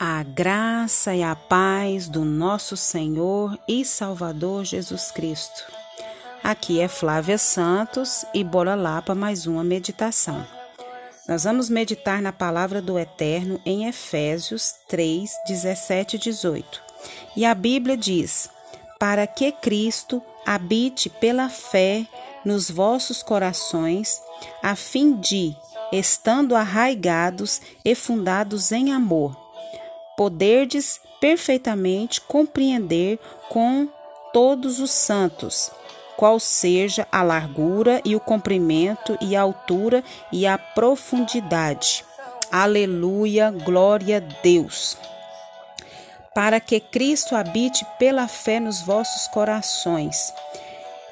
A graça e a paz do nosso Senhor e Salvador Jesus Cristo. Aqui é Flávia Santos e bora lá para mais uma meditação. Nós vamos meditar na palavra do Eterno em Efésios 3, 17 e 18. E a Bíblia diz: Para que Cristo habite pela fé nos vossos corações, a fim de, estando arraigados e fundados em amor, poderdes perfeitamente compreender com todos os santos, qual seja a largura e o comprimento e a altura e a profundidade. Aleluia, glória a Deus. Para que Cristo habite pela fé nos vossos corações.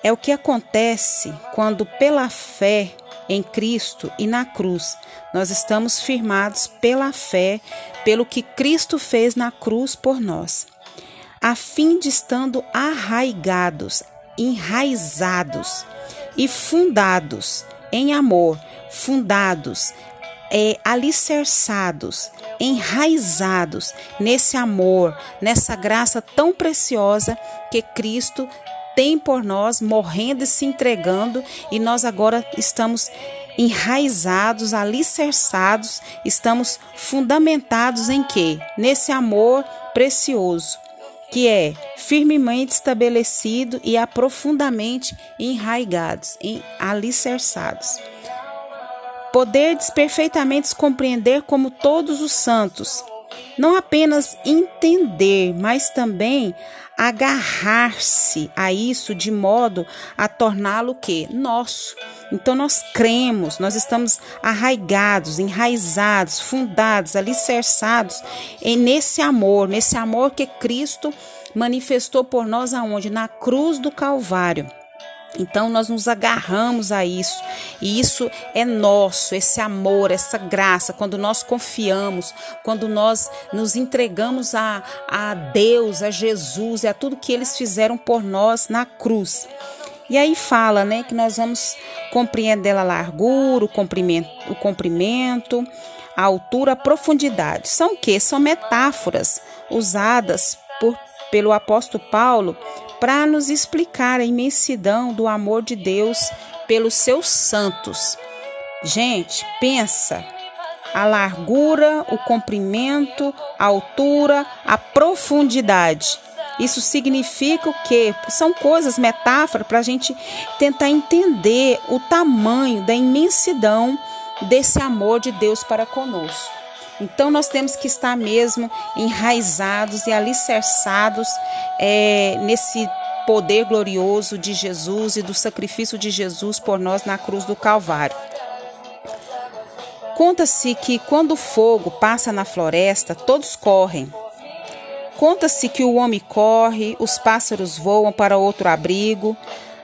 É o que acontece quando pela fé em Cristo e na cruz. Nós estamos firmados pela fé, pelo que Cristo fez na cruz por nós, a fim de estando arraigados, enraizados e fundados em amor, fundados, é, alicerçados, enraizados nesse amor, nessa graça tão preciosa que Cristo tem por nós, morrendo e se entregando, e nós agora estamos enraizados, alicerçados, estamos fundamentados em quê? Nesse amor precioso, que é firmemente estabelecido e aprofundamente enraigados, em, alicerçados. Poderdes perfeitamente compreender como todos os santos, não apenas entender, mas também agarrar-se a isso de modo a torná-lo que nosso. Então nós cremos, nós estamos arraigados, enraizados, fundados, alicerçados em nesse amor, nesse amor que Cristo manifestou por nós aonde na cruz do Calvário. Então nós nos agarramos a isso, e isso é nosso, esse amor, essa graça, quando nós confiamos, quando nós nos entregamos a, a Deus, a Jesus e a tudo que eles fizeram por nós na cruz. E aí fala, né, que nós vamos compreender a largura, o comprimento, o comprimento, a altura, a profundidade. São que? São metáforas usadas por, pelo apóstolo Paulo para nos explicar a imensidão do amor de Deus pelos seus santos. Gente, pensa a largura, o comprimento, a altura, a profundidade. Isso significa o quê? São coisas, metáforas, para a gente tentar entender o tamanho da imensidão desse amor de Deus para conosco. Então nós temos que estar mesmo enraizados e alicerçados é, nesse poder glorioso de Jesus e do sacrifício de Jesus por nós na cruz do Calvário. Conta-se que quando o fogo passa na floresta, todos correm. Conta-se que o homem corre, os pássaros voam para outro abrigo,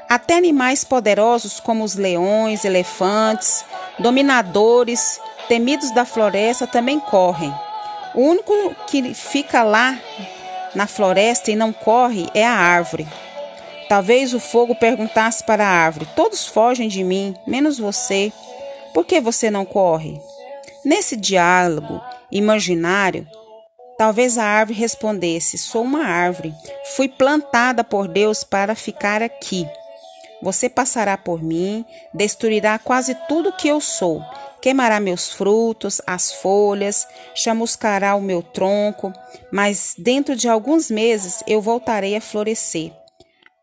até animais poderosos como os leões, elefantes, dominadores temidos da floresta também correm. O único que fica lá na floresta e não corre é a árvore. Talvez o fogo perguntasse para a árvore: Todos fogem de mim, menos você. Por que você não corre? Nesse diálogo imaginário, talvez a árvore respondesse: Sou uma árvore. Fui plantada por Deus para ficar aqui. Você passará por mim, destruirá quase tudo que eu sou queimará meus frutos, as folhas, chamuscará o meu tronco, mas dentro de alguns meses eu voltarei a florescer,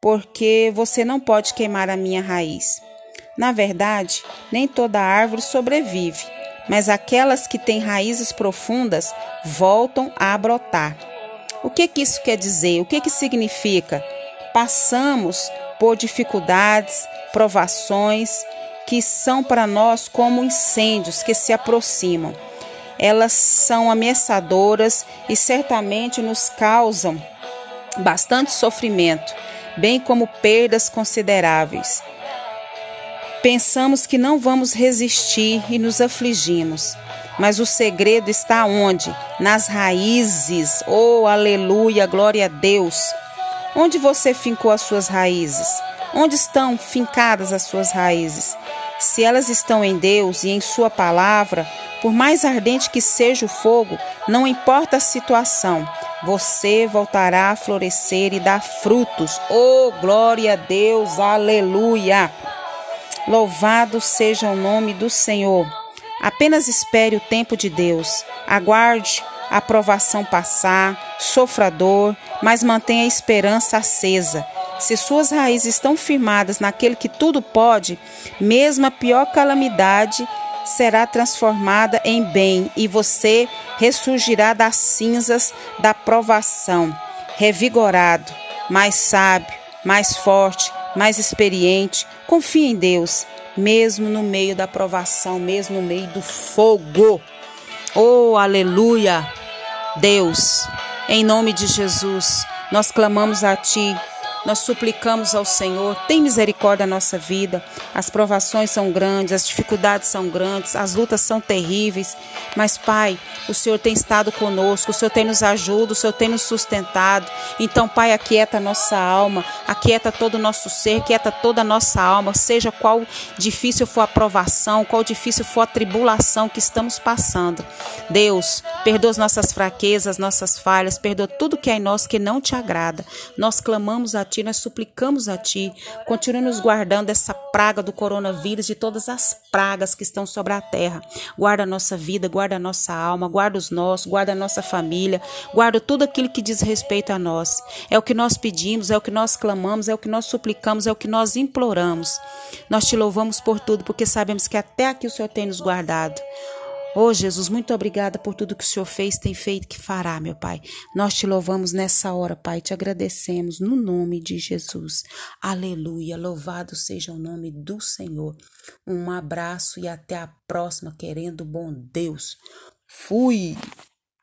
porque você não pode queimar a minha raiz. Na verdade, nem toda árvore sobrevive, mas aquelas que têm raízes profundas voltam a brotar. O que, que isso quer dizer? O que, que significa? Passamos por dificuldades, provações, que são para nós como incêndios que se aproximam. Elas são ameaçadoras e certamente nos causam bastante sofrimento, bem como perdas consideráveis. Pensamos que não vamos resistir e nos afligimos. Mas o segredo está onde? Nas raízes. Oh, aleluia, glória a Deus. Onde você fincou as suas raízes? Onde estão fincadas as suas raízes? Se elas estão em Deus e em Sua palavra, Por mais ardente que seja o fogo, não importa a situação, você voltará a florescer e dar frutos. Oh, glória a Deus, aleluia! Louvado seja o nome do Senhor. Apenas espere o tempo de Deus. Aguarde a aprovação passar, sofra dor, mas mantenha a esperança acesa. Se suas raízes estão firmadas naquele que tudo pode, mesmo a pior calamidade será transformada em bem e você ressurgirá das cinzas da provação, revigorado, mais sábio, mais forte, mais experiente. Confie em Deus, mesmo no meio da provação, mesmo no meio do fogo. Oh, aleluia! Deus, em nome de Jesus, nós clamamos a Ti nós suplicamos ao Senhor, tem misericórdia da nossa vida. As provações são grandes, as dificuldades são grandes, as lutas são terríveis. Mas, Pai, o Senhor tem estado conosco, o Senhor tem nos ajudado, o Senhor tem nos sustentado. Então, Pai, aquieta a nossa alma, aquieta todo o nosso ser, aquieta toda a nossa alma, seja qual difícil for a provação, qual difícil for a tribulação que estamos passando. Deus, perdoa as nossas fraquezas, nossas falhas, perdoa tudo que é em nós que não te agrada. Nós clamamos a Ti, nós suplicamos a Ti, continue nos guardando dessa praga do coronavírus, de todas as pragas que estão sobre a terra. Guarda a nossa vida, guarda a nossa alma, guarda os nossos, guarda a nossa família, guarda tudo aquilo que diz respeito a nós. É o que nós pedimos, é o que nós clamamos, é o que nós suplicamos, é o que nós imploramos. Nós te louvamos por tudo, porque sabemos que até aqui o Senhor tem nos guardado. Oh Jesus, muito obrigada por tudo que o Senhor fez, tem feito que fará, meu Pai. Nós te louvamos nessa hora, Pai, te agradecemos no nome de Jesus. Aleluia, louvado seja o nome do Senhor. Um abraço e até a próxima, querendo bom Deus. Fui!